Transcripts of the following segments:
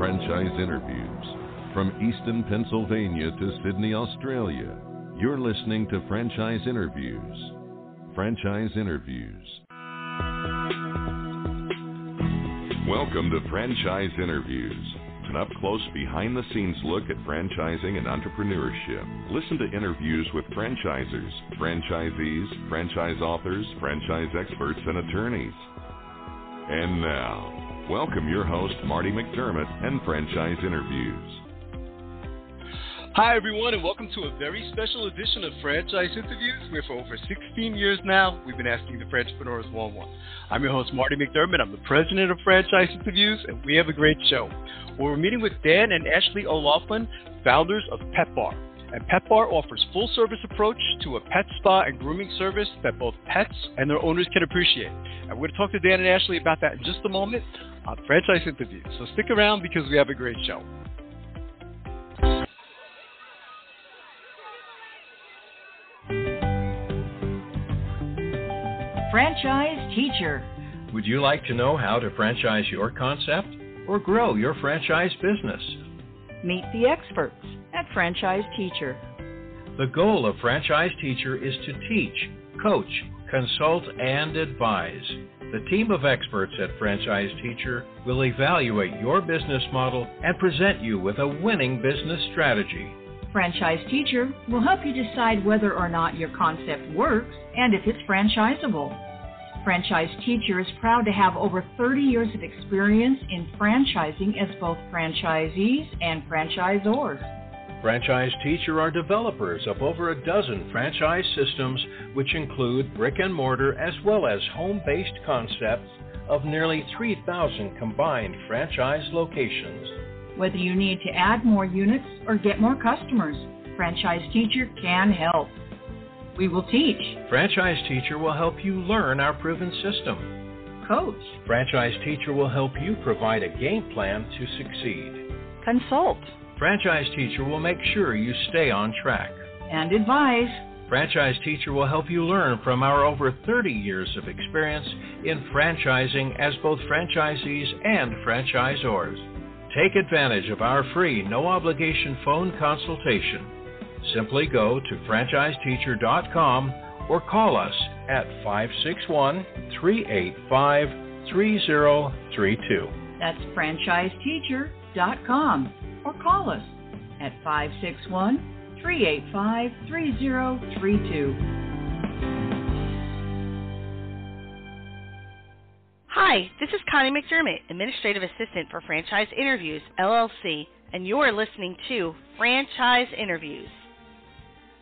Franchise Interviews. From Easton, Pennsylvania to Sydney, Australia, you're listening to Franchise Interviews. Franchise Interviews. Welcome to Franchise Interviews, an up close, behind the scenes look at franchising and entrepreneurship. Listen to interviews with franchisers, franchisees, franchise authors, franchise experts, and attorneys. And now, welcome your host, Marty McDermott, and Franchise Interviews. Hi, everyone, and welcome to a very special edition of Franchise Interviews, where for over 16 years now, we've been asking the entrepreneurs one on one. I'm your host, Marty McDermott. I'm the president of Franchise Interviews, and we have a great show. We're meeting with Dan and Ashley O'Loughlin, founders of Pet Bar. And Pet Bar offers full service approach to a pet spa and grooming service that both pets and their owners can appreciate. And we're going to talk to Dan and Ashley about that in just a moment on Franchise Interviews. So stick around because we have a great show. Franchise Teacher. Would you like to know how to franchise your concept or grow your franchise business? Meet the experts at Franchise Teacher. The goal of Franchise Teacher is to teach, coach, consult, and advise. The team of experts at Franchise Teacher will evaluate your business model and present you with a winning business strategy. Franchise Teacher will help you decide whether or not your concept works and if it's franchisable. Franchise Teacher is proud to have over 30 years of experience in franchising as both franchisees and franchisors. Franchise Teacher are developers of over a dozen franchise systems, which include brick and mortar as well as home based concepts of nearly 3,000 combined franchise locations. Whether you need to add more units or get more customers, Franchise Teacher can help. We will teach, Franchise Teacher will help you learn our proven system. coach, Franchise Teacher will help you provide a game plan to succeed. consult, Franchise Teacher will make sure you stay on track. and advise. Franchise Teacher will help you learn from our over 30 years of experience in franchising as both franchisees and franchisors. Take advantage of our free, no obligation phone consultation. Simply go to franchiseteacher.com or call us at 561 385 3032. That's franchiseteacher.com or call us at 561 385 3032. Hi, this is Connie McDermott, Administrative Assistant for Franchise Interviews, LLC, and you're listening to Franchise Interviews.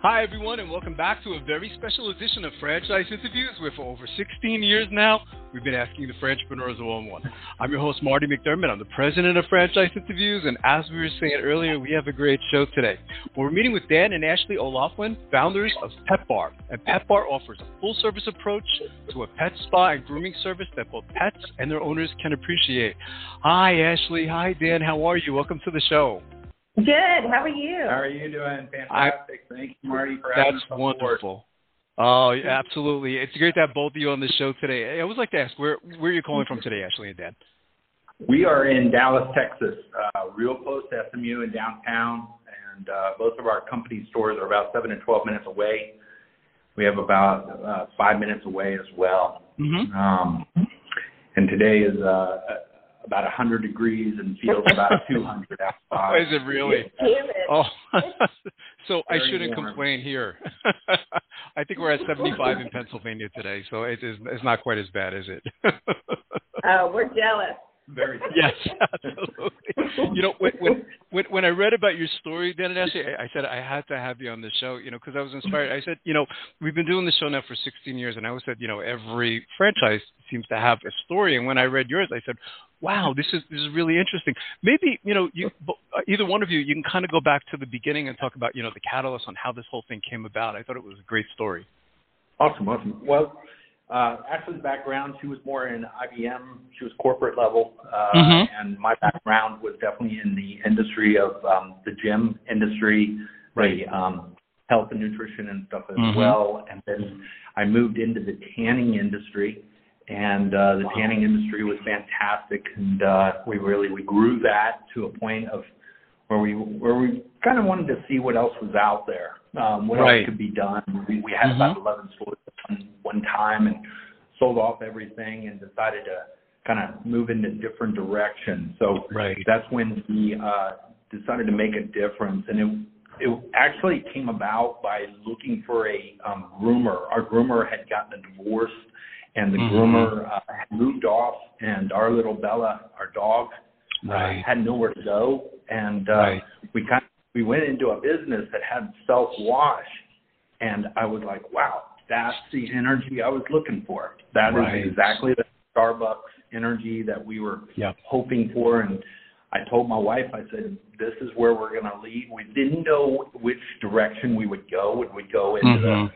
Hi, everyone, and welcome back to a very special edition of Franchise Interviews, where for over 16 years now, we've been asking the entrepreneurs one on one. I'm your host, Marty McDermott. I'm the president of Franchise Interviews, and as we were saying earlier, we have a great show today. We're meeting with Dan and Ashley O'Loughlin, founders of Pet Bar. And Pet Bar offers a full service approach to a pet spa and grooming service that both pets and their owners can appreciate. Hi, Ashley. Hi, Dan. How are you? Welcome to the show. Good. How are you? How are you doing? Fantastic. Thank you, Marty, for That's having us wonderful. Oh, yeah, absolutely. It's great to have both of you on the show today. I always like to ask, where where are you calling from today, Ashley and Dan? We are in Dallas, Texas, uh, real close to SMU in downtown, and uh, both of our company stores are about seven to twelve minutes away. We have about uh, five minutes away as well. Mm-hmm. Um, and today is uh, about a 100 degrees and feels about 200 outside. Is it really? Oh, so I shouldn't warm. complain here. I think we're at 75 in Pennsylvania today, so it is it's not quite as bad, is it? Oh, we're jealous. Very yes, absolutely. You know, when, when when when I read about your story, Dan and Ashley, I, I said I had to have you on the show. You know, because I was inspired. I said, you know, we've been doing the show now for 16 years, and I always said, you know, every franchise seems to have a story. And when I read yours, I said, wow, this is this is really interesting. Maybe you know, you uh, either one of you, you can kind of go back to the beginning and talk about you know the catalyst on how this whole thing came about. I thought it was a great story. Awesome, awesome. Well, uh, Ashley's background, she was more in IBM. She was corporate level, uh, mm-hmm. and my background was definitely in the industry of um, the gym industry, right? The, um, health and nutrition and stuff as mm-hmm. well. And then I moved into the tanning industry, and uh, the tanning industry was fantastic, and uh, we really we grew that to a point of where we where we kind of wanted to see what else was out there, um, what right. else could be done. We, we had mm-hmm. about 11 stores one, one time and sold off everything and decided to kind of move in a different direction. So right. that's when we uh, decided to make a difference, and it it actually came about by looking for a um, groomer. Our groomer had gotten a divorce, and the mm-hmm. groomer uh, had moved off, and our little Bella, our dog, uh, right. uh, had nowhere to go, and uh, right. we kind of, we went into a business that had self wash, and I was like, wow, that's the energy I was looking for. That right. is exactly the Starbucks energy that we were yep. hoping for, and I told my wife, I said, this is where we're going to lead. We didn't know which direction we would go. Would we go into mm-hmm. the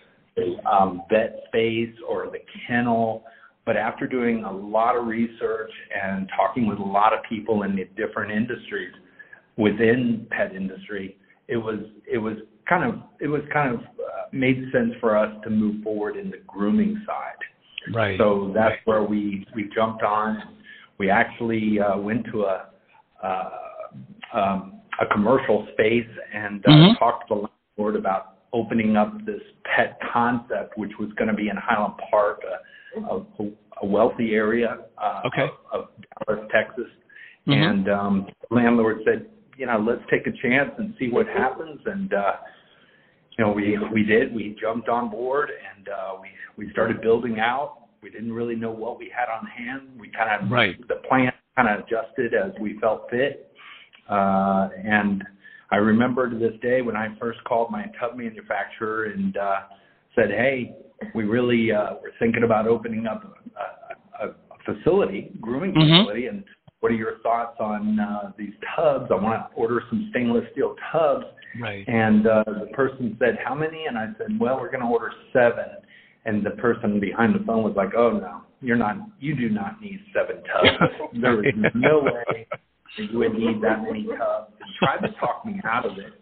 um, vet space or the kennel? But after doing a lot of research and talking with a lot of people in the different industries within pet industry, it was it was kind of it was kind of uh, made sense for us to move forward in the grooming side. Right. So that's right. where we we jumped on. We actually uh, went to a uh, um, a commercial space and uh, mm-hmm. talked to the landlord about opening up this pet concept, which was going to be in Highland Park, a, a, a wealthy area uh, okay. of, of Dallas, Texas. Mm-hmm. And um, the landlord said, you know, let's take a chance and see what happens. And uh, you know, we we did. We jumped on board and uh, we we started building out. We didn't really know what we had on hand. We kind of right. the plan kind of adjusted as we felt fit. Uh, and I remember to this day when I first called my tub manufacturer and uh, said, "Hey, we really uh, we're thinking about opening up a, a, a facility, grooming mm-hmm. facility, and what are your thoughts on uh, these tubs? I want to order some stainless steel tubs." Right. And uh, the person said, "How many?" And I said, "Well, we're going to order seven. And the person behind the phone was like, "Oh no, you're not. You do not need seven tubs. there is no way that you would need that many tubs." And tried to talk me out of it.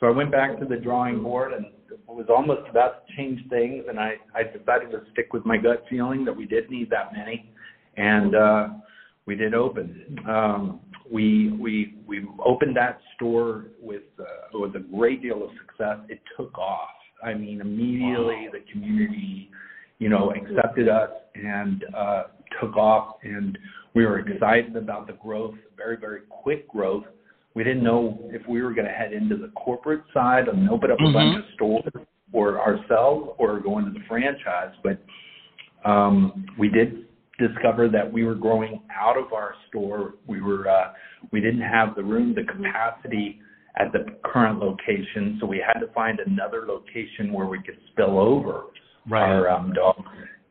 So I went back to the drawing board and was almost about to change things, and I I decided to stick with my gut feeling that we did need that many, and uh, we did open. Um, we we we opened that store with uh, with a great deal of success. It took off. I mean, immediately wow. the community you know, accepted us and uh, took off. And we were excited about the growth, very, very quick growth. We didn't know if we were going to head into the corporate side and open up a mm-hmm. bunch of stores for ourselves or go into the franchise. But um, we did discover that we were growing out of our store. We were uh, we didn't have the room, the capacity at the current location, so we had to find another location where we could spill over right. our um, dogs.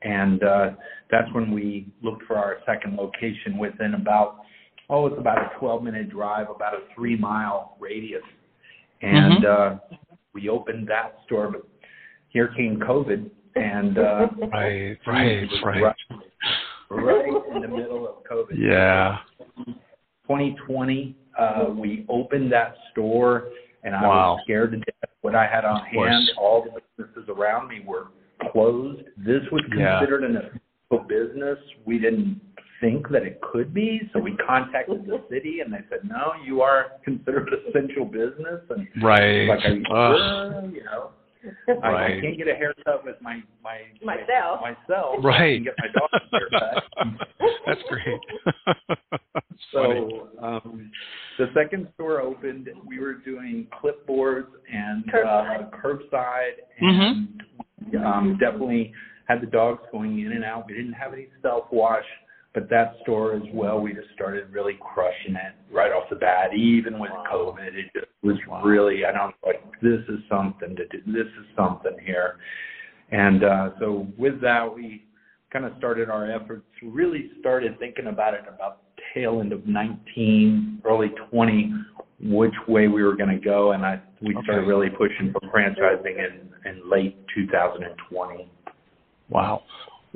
And uh, that's when we looked for our second location within about, oh, it's about a 12 minute drive, about a three mile radius. And mm-hmm. uh, we opened that store, but here came COVID. And uh, right, right, right. right. Right in the middle of COVID. Yeah. 2020, uh, we opened that store, and I wow. was scared to death. What I had on hand, all the businesses around me were closed. This was considered yeah. an essential business. We didn't think that it could be, so we contacted the city and they said, "No, you are considered essential business." And right, like, are you sure? You know, I, right. I can't get a haircut with my my myself. myself. Right. get my dog haircut. That's great. That's so um, the second store opened. We were doing clipboards and curbside, uh, curbside mm-hmm. and mm-hmm um, definitely had the dogs going in and out. We didn't have any self wash, but that store as well, we just started really crushing it right off the bat. Even with COVID, it just was really, I don't know like this is something to do. This is something here, and uh, so with that, we kind of started our efforts. Really started thinking about it about tail end of 19, early 20, which way we were going to go, and I we okay. started really pushing for franchising in in late 2020. Wow.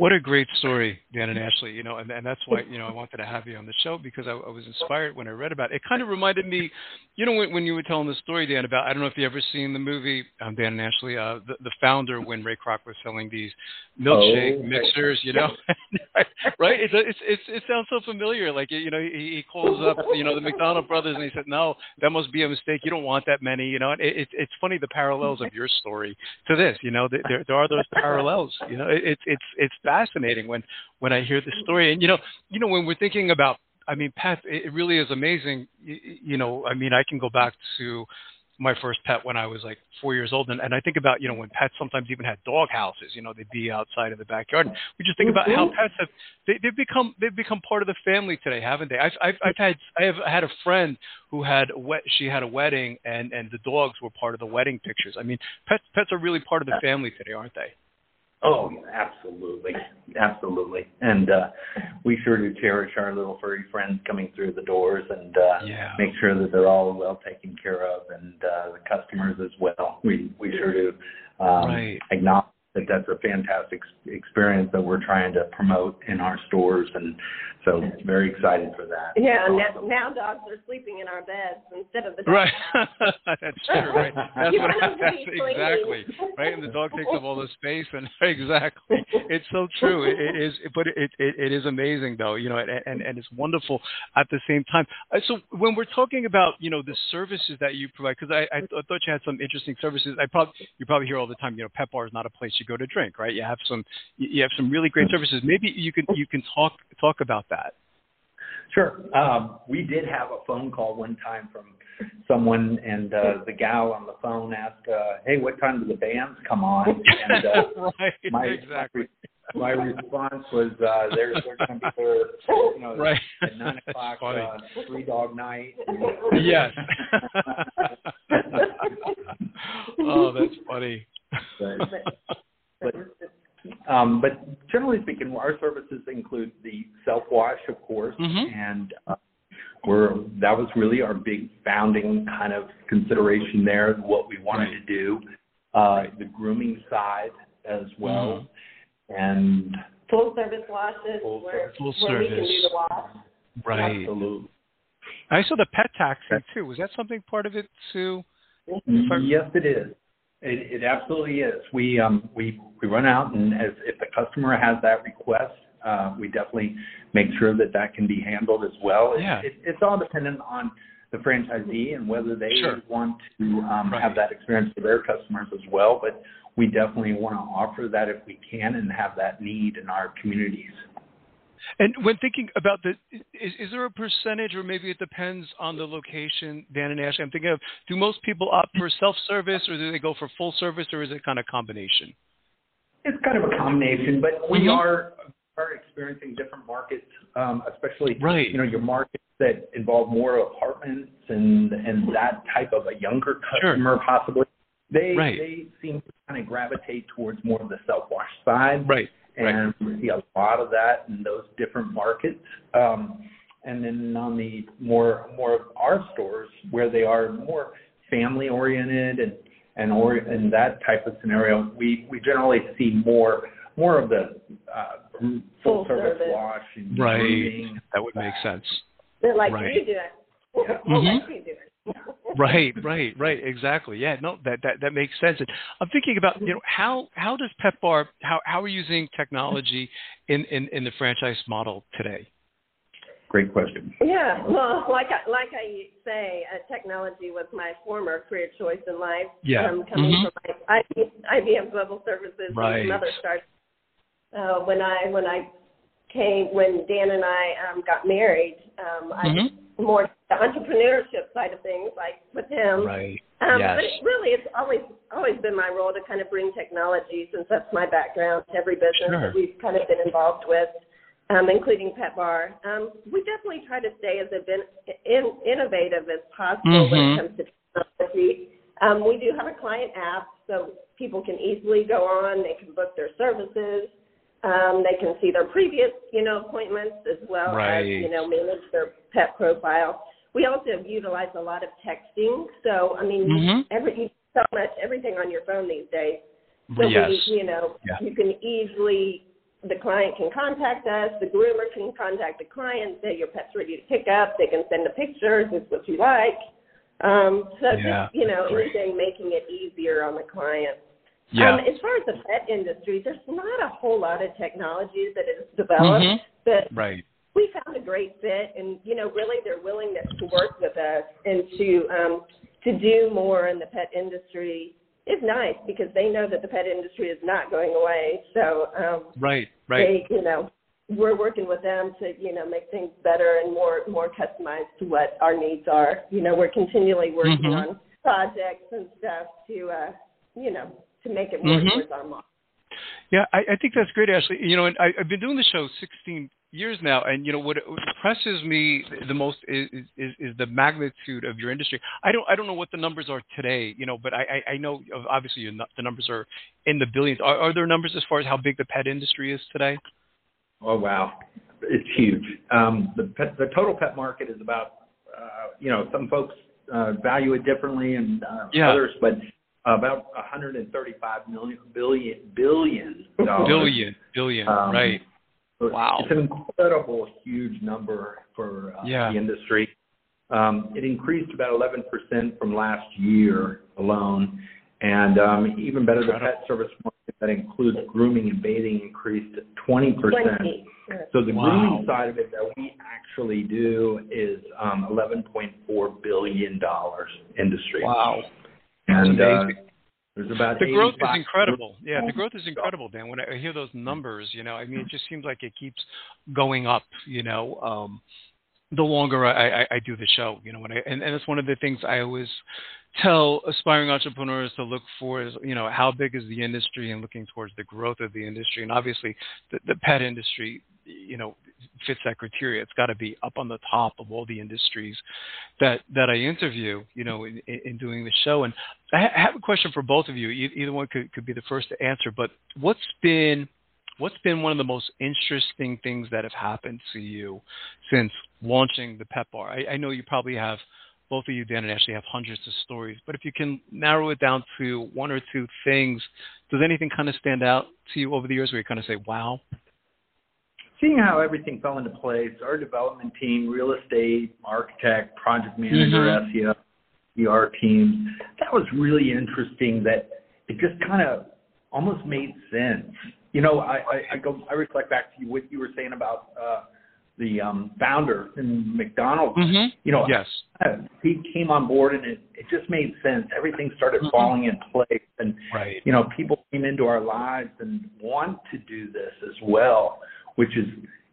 What a great story, Dan and Ashley. You know, and, and that's why you know I wanted to have you on the show because I, I was inspired when I read about it. It kind of reminded me, you know, when, when you were telling the story, Dan, about I don't know if you ever seen the movie um, Dan and Ashley, uh, the, the founder when Ray Kroc was selling these milkshake oh. mixers. You know, right? It's, it's it's it sounds so familiar. Like you know, he, he calls up you know the McDonald brothers and he said, no, that must be a mistake. You don't want that many. You know, it, it, it's funny the parallels of your story to this. You know, there there are those parallels. You know, it, it's it's it's fascinating when when I hear the story. And you know, you know, when we're thinking about, I mean, pets, it really is amazing. You, you know, I mean, I can go back to my first pet when I was like four years old, and, and I think about you know when pets sometimes even had dog houses. You know, they'd be outside in the backyard. And we just think about how mm-hmm. pets have they, they've become they've become part of the family today, haven't they? I've I've, I've had I have had a friend who had a wet she had a wedding, and and the dogs were part of the wedding pictures. I mean, pets pets are really part of the family today, aren't they? Oh, absolutely, absolutely, and uh, we sure do cherish our little furry friends coming through the doors, and uh, yeah. make sure that they're all well taken care of, and uh, the customers as well. We we sure do um, right. acknowledge that that's a fantastic experience that we're trying to promote in our stores and so very excited for that. Yeah, now, now dogs are sleeping in our beds instead of the dog right. that's true. Right. That's what that's exactly right. And the dog takes up all the space, and exactly, it's so true. It, it is, but it, it it is amazing though, you know, and and, and it's wonderful at the same time. Uh, so when we're talking about you know the services that you provide, because I, I thought you had some interesting services. I probably you probably hear all the time, you know, Pet Bar is not a place you go to drink, right? You have some you have some really great services. Maybe you can you can talk talk about that. Sure. Um, we did have a phone call one time from someone, and uh, the gal on the phone asked, uh, "Hey, what time do the bands come on?" And uh, right, my, exactly. My, response was, uh, "They're they're going to be there, you know, right. at nine o'clock, uh, three dog night." yes. oh, that's funny. But, but um, but generally speaking, our services include the self wash, of course, mm-hmm. and uh, we're that was really our big founding kind of consideration there, what we wanted to do. Uh, the grooming side as well, mm-hmm. and full service washes full, where, full where service. we can do the wash. Right. Absolutely. I saw the pet taxi too. Was that something part of it too? Yes, it is. It, it absolutely is. We um, we we run out, and as if the customer has that request, uh, we definitely make sure that that can be handled as well. Yeah. It, it, it's all dependent on the franchisee and whether they sure. want to um, right. have that experience for their customers as well. But we definitely want to offer that if we can and have that need in our communities. And when thinking about the, is, is there a percentage, or maybe it depends on the location, Dan and Ashley? I'm thinking of, do most people opt for self-service, or do they go for full service, or is it kind of a combination? It's kind of a combination, but we mm-hmm. are are experiencing different markets, um, especially right. you know your markets that involve more apartments and and that type of a younger customer sure. possibly. They right. they seem to kind of gravitate towards more of the self wash side. Right and right. we see a lot of that in those different markets. Um, and then on the more more of our stores where they are more family oriented and and or in that type of scenario, we we generally see more more of the uh, full, full service, service wash and right. That would make sense. They're like, right. you do it. Yeah. We'll mm-hmm. let you do it. Right, right, right. Exactly. Yeah. No, that that that makes sense. And I'm thinking about you know how how does Pet Bar how how are you using technology in in in the franchise model today? Great question. Yeah, well, like I, like I say, uh, technology was my former career choice in life. Yeah. Um, coming mm-hmm. from my IBM Global Services right. and other startups. Uh, when I when I came when Dan and I um, got married, um, mm-hmm. I more the entrepreneurship side of things, like with him. Right. Um, yes. But it really, it's always always been my role to kind of bring technology, since that's my background, to every business Sure. that we've kind of been involved with, um, including Pet Bar. Um, we definitely try to stay as in, in, innovative as possible when Mhm. it comes to technology. Um, we do have a client app, so people can easily go on. They can book their services. Um, they can see their previous, you know, appointments as well Right. as, you know, manage their pet profile. We also utilize a lot of texting. So, I mean, Mhm. every you so much everything on your phone these days. So yes. we, you know, Yeah. you can easily the client can contact us, the groomer can contact the client, say your pet's ready to pick up, they can send the pictures, this is what you like. Um, so Yeah, just, you know, anything making it easier on the client. Yeah. Um, as far as the pet industry, there's not a whole lot of technology that is developed, Mhm. but right. we found a great fit and you know really their willingness to work with us and to um to do more in the pet industry is nice because they know that the pet industry is not going away so um Right. Right. they you know we're working with them to you know make things better and more more customized to what our needs are you know we're continually working Mhm. on projects and stuff to uh you know to make it more Mhm. towards our model Yeah, I, I think that's great, Ashley. You know, and I, I've been doing the show 16 years now, and you know what impresses me the most is, is is the magnitude of your industry. I don't I don't know what the numbers are today, you know, but I I, I know obviously you're not, the numbers are in the billions. Are, are there numbers as far as how big the pet industry is today? Oh wow, it's huge. Um, the pet, the total pet market is about uh, you know some folks uh, value it differently and uh, Yeah. others, but about 135 million billion billion dollars. Billion, billion, Um, right? It's- Wow. It's an incredible, huge number for uh, Yeah. the industry. Um, it increased about 11% from last year alone, and um, even better, the pet service market that includes grooming and bathing increased 20%. twenty So the Wow. grooming side of it that we actually do is um, 11.4 billion dollars industry. Wow. And That's uh, amazing. there's about The growth is incredible. Yeah, the growth is incredible, Dan. When I hear those numbers, you know, I mean, it just seems like it keeps going up. You know, um, the longer I, I, I do the show, you know, when I, and, and it's one of the things I always tell aspiring entrepreneurs to look for is, you know, how big is the industry and looking towards the growth of the industry. And obviously, the, the pet industry, you know, fits that criteria. It's got to be up on the top of all the industries that that I interview, you know, in, in doing the show. And I ha- have a question for both of you. Either one could, could be the first to answer. But what's been what's been one of the most interesting things that have happened to you since launching the Pet Bar? I, I know you probably have both of you, Dan and Ashley, have hundreds of stories. But if you can narrow it down to one or two things, does anything kind of stand out to you over the years where you kind of say, "Wow"? Seeing how everything fell into place, our development team, real estate, architect, project manager, Mhm. SEO, PR teams, that was really interesting that it just kind of almost made sense. You know, I, I, I go, I reflect back to you what you were saying about uh, the um, founder in McDonald's. Mm-hmm. You know, Yes. he came on board and it, it just made sense. Everything started Mhm. falling in place and Right. you know, people came into our lives and want to do this as well, which is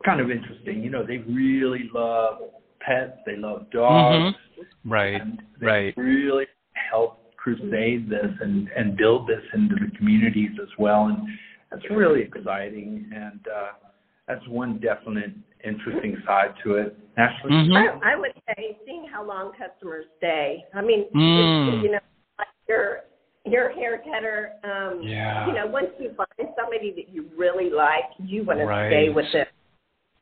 kind of interesting. You know, they really love pets, they love dogs, Right. and they right. really help crusade this and, and build this into the communities as well. And that's really exciting. And uh, that's one definite interesting side to it. Ashley? Mhm. I, I would say seeing how long customers stay. I mean, Mm. it's, you know, like your your hair cutter. Um, Yeah. You know, once you find somebody that you really like, you want to stay with them.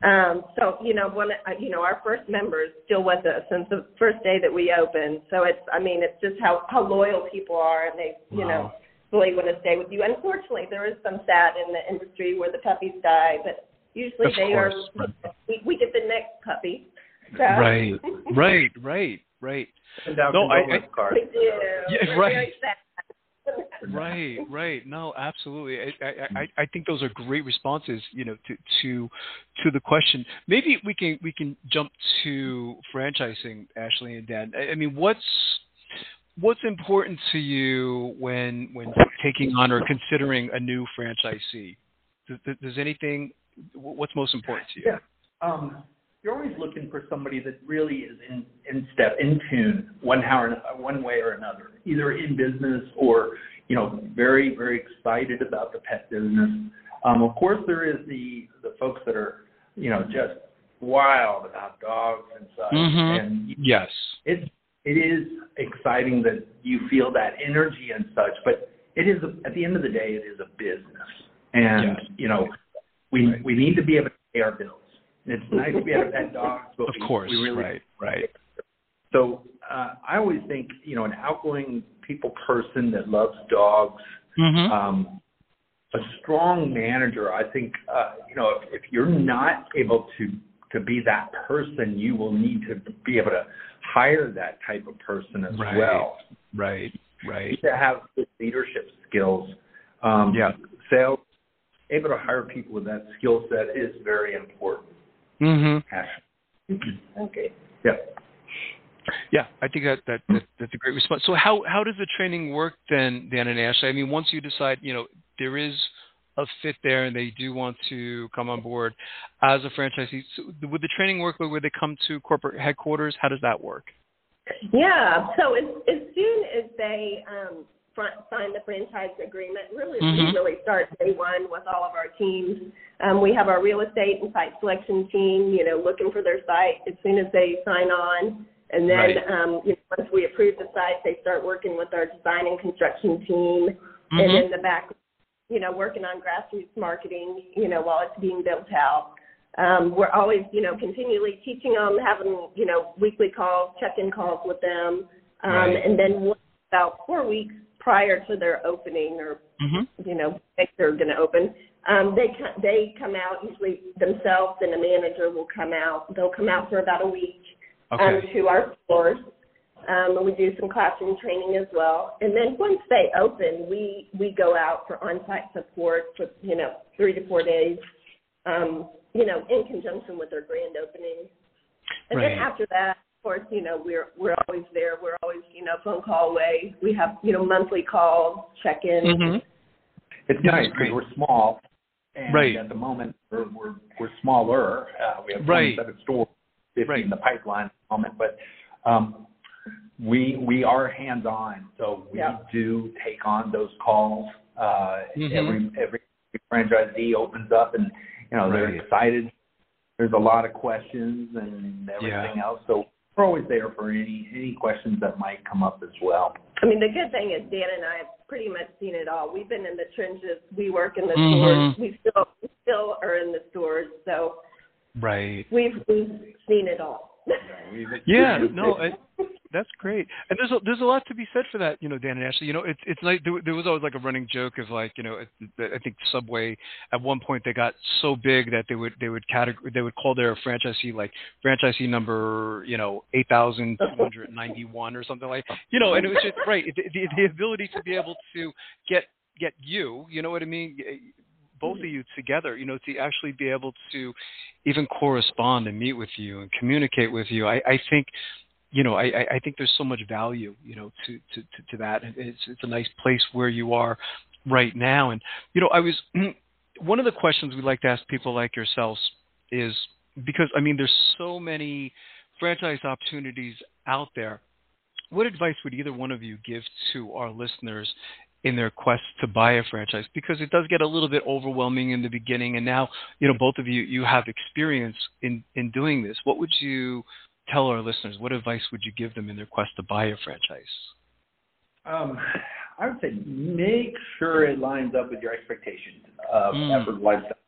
Um, so you know, one, uh, you know, our first members still with us since the first day that we opened. So it's, I mean, it's just how how loyal people are, and they, you know, Wow. really want to stay with you. Unfortunately, there is some sad in the industry where the puppies die, but usually Of they course. are. We, we get the next puppy. So. Right. Right. Right. Right. Send out No, I- condolence cards. We do. Yeah, We're right. Right, right. No, absolutely. I, I, I, I think those are great responses, you know, to, to to the question. Maybe we can we can jump to franchising, Ashley and Dan. I, I mean, what's what's important to you when when taking on or considering a new franchisee? Does, does anything? What's most important to you? Yeah. Um, you're always looking for somebody that really is in, in step, in tune, one how or one way or another, either in business or you know very very excited about the pet business. Um, of course, there is the the folks that are you know just wild about dogs and such, Mhm. and Yes. it it is exciting that you feel that energy and such, but it is a, at the end of the day, it is a business, and Yes. you know we Right. we need to be able to pay our bills. It's nice to be able to pet dogs, but Of we, course. we really right. Right. so uh, I always think you know an outgoing people person that loves dogs Mm-hmm. um, a strong manager, I think, uh, you know, if, if you're not able to to be that person, you will need to be able to hire that type of person as well. Right. well. Right. Right. To have good leadership skills. Um, Yeah. Sales, able to hire people with that skill set is very important. Mm-hmm. Actually. Okay. Yeah. Yeah, I think that, that that that's a great response. So how how does the training work then, Dan and Ashley? I mean, once you decide, you know, there is a fit there and they do want to come on board as a franchisee, so would the training work where they come to corporate headquarters? How does that work? Yeah. So as, as soon as they um, front, sign the franchise agreement, really, Mhm. we really start day one with all of our teams. Um, we have our real estate and site selection team, you know, looking for their site as soon as they sign on. And then Right. um, you know, once we approve the site, they start working with our design and construction team. Mhm. And in the back, you know, working on grassroots marketing, you know, while it's being built out. Um, we're always, you know, continually teaching them, having, you know, weekly calls, check-in calls with them. Um, Right. And then about four weeks prior to their opening or, Mm-hmm. you know, think they're going to open, um, they, they come out usually themselves and a manager will come out. They'll come out for about a week um, to our stores. Um, and we do some classroom training as well. And then once they open, we, we go out for on-site support for, you know, three to four days, um, you know, in conjunction with their grand opening. And Right. then after that, course, you know, we're, we're always there. We're always, you know, phone call away. We have, you know, monthly calls, check-ins. Mm-hmm. It's Yeah, nice because we're small, and Right. at the moment we're we're, we're smaller. Uh, we have Right. 27 stores, 50 Right. in the pipeline at the moment, but um, we we are hands on, so we Yeah. do take on those calls. Uh, Mhm. Every every franchisee opens up, and you know they're Right. excited. There's a lot of questions and everything else, so we're always there for any any questions that might come up as well. I mean, the good thing is Dan and I have pretty much seen it all. We've been in the trenches. We work in the Mhm. stores. We still we still are in the stores, so Right. we've we've seen it all. Yeah, no, I, that's great. And there's a, there's a lot to be said for that, you know, Dan and Ashley. You know, it's it's like there, there was always like a running joke of like, you know, I think Subway at one point they got so big that they would they would categor- they would call their franchisee like franchisee number, you know, eight thousand two hundred ninety one or something like, you know, and it was just right. The, the, the ability to be able to get get you, you know what I mean, both mm-hmm. of you together, you know, to actually be able to even correspond and meet with you and communicate with you. I, I think, you know, I, I- I think there's so much value, you know, to, to, to, to that. And It's, it's a nice place where you are right now. And, you know, I was, one of the questions we like to ask people like yourselves is because, I mean, there's so many franchise opportunities out there. What advice would either one of you give to our listeners in their quest to buy a franchise because it does get a little bit overwhelming in the beginning and now you know both of you you have experience in in doing this what would you tell our listeners what advice would you give them in their quest to buy a franchise Um, I would say make sure it lines up with your expectations of Mm. effort lifestyle.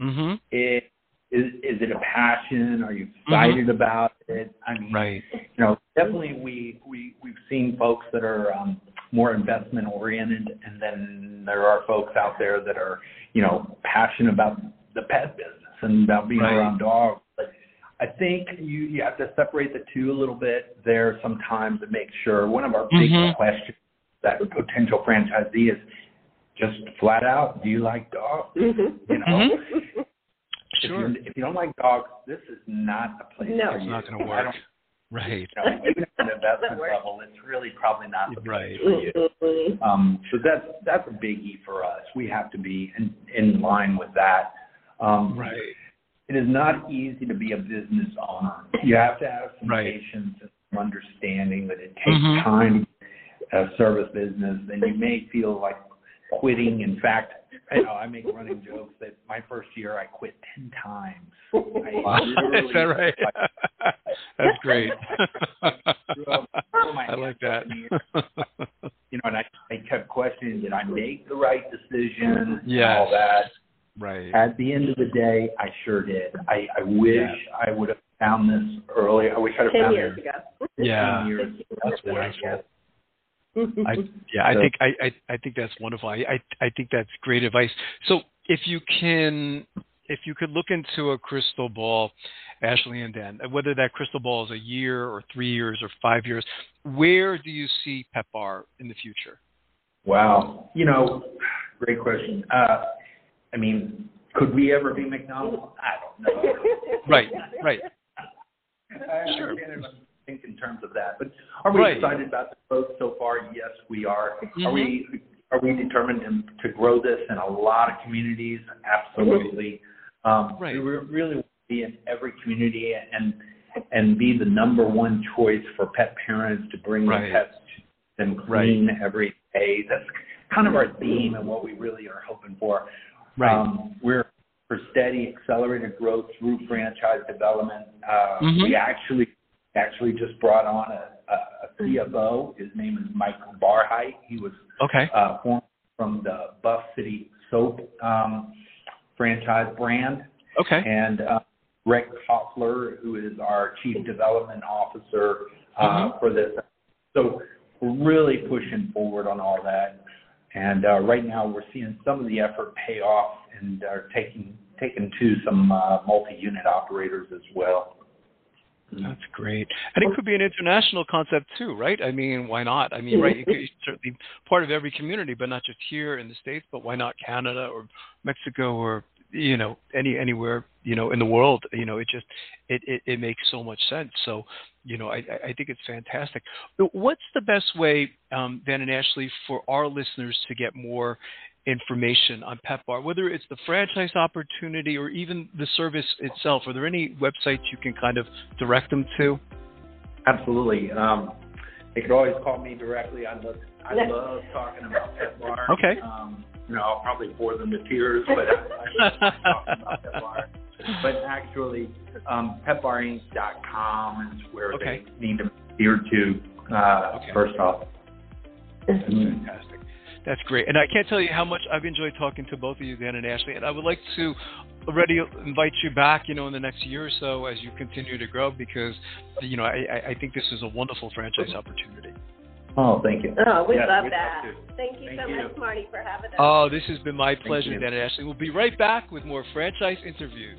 mhm It, is, is it a passion? Are you excited about it? I mean, right you know, definitely we, we, we've seen folks that are um, more investment oriented, and then there are folks out there that are, you know, passionate about the pet business and about being Right. around dogs. But I think you, you have to separate the two a little bit there sometimes to make sure. One of our big Mhm. questions that a potential franchisee is just flat out, do you like dogs? Mhm. You know, Mm-hmm. if, sure you, if you don't like dogs, this is not the place No. for it's you. not going to I work don't right you know, even at an investment level, it's really probably not the Right. for you. Mhm. Um, so that's that's a biggie for us. We have to be in, in line with that. Um, right It is not easy to be a business owner. You have to have some Right. patience and some understanding that it takes Mhm. time to uh, service business, and you may feel like quitting. In fact, you know, I make running jokes that my first year I quit ten times. I wow. is that right that's great threw i like that hands up in you know, and I, I kept questioning, did I make the right decision? and Yes. All that. right At the end of the day, I sure did. I, I wish Yeah. I would have found this earlier. I wish I'd have Ten found years this ago. yeah 10 years. That's ago. wonderful. I, yeah, I think I, I, I think that's wonderful. I, I I think that's great advice. So if you can, if you could look into a crystal ball, Ashley and Dan, whether that crystal ball is a year or three years or five years, where do you see PetBar in the future? Wow, you know, great question. Uh, I mean, could we ever be McDonald's? I don't know. right, right. I, sure. I think in terms of that. But are we right. excited about the growth so far? Yes, we are. Mm-hmm. Are we are we determined to, to grow this in a lot of communities? Absolutely. Um, right. We really want to be in every community and and be the number one choice for pet parents to bring right. their pets to them clean right. every day. That's kind of our theme and what we really are hoping for. Right. Um, we're for steady accelerated growth through franchise development. Uh, mm-hmm. We actually actually just brought on a, a, a CFO. His name is Michael Barheit. He was okay. uh, from the Buff City Soap um, franchise brand. Okay. And uh, Rick Hoffler, who is our Chief Development Officer uh, mm-hmm. for this. So we're really pushing forward on all that. And uh, right now, we're seeing some of the effort pay off and are taking taken to some uh, multi-unit operators as well. That's great, and it could be an international concept too, right? I mean, why not? I mean, right? It could certainly part of every community, but not just here in the states. But why not Canada or Mexico or you know any anywhere you know in the world? You know, it just it it, it makes so much sense. So you know, I, I think it's fantastic. What's the best way, um, Dan and Ashley, for our listeners to get more information on PetBar, whether it's the franchise opportunity or even the service itself? Are there any websites you can kind of direct them to? Absolutely. Um, they could always call me directly. I love, I love talking about PetBar. Okay. Um, you know, I'll probably bore them to tears, but I, I love talking about PetBar. But actually, um, PetBarinc.com is where okay. they need to adhere to uh, okay. first off. That's fantastic. That's great. And I can't tell you how much I've enjoyed talking to both of you, Dan and Ashley. And I would like to already invite you back, you know, in the next year or so as you continue to grow because, you know, I, I think this is a wonderful franchise opportunity. Oh, thank you. Oh, we yes, love that. Thank you thank so you. much, Marty, for having us. Oh, this has been my pleasure, Dan and Ashley. We'll be right back with more franchise interviews.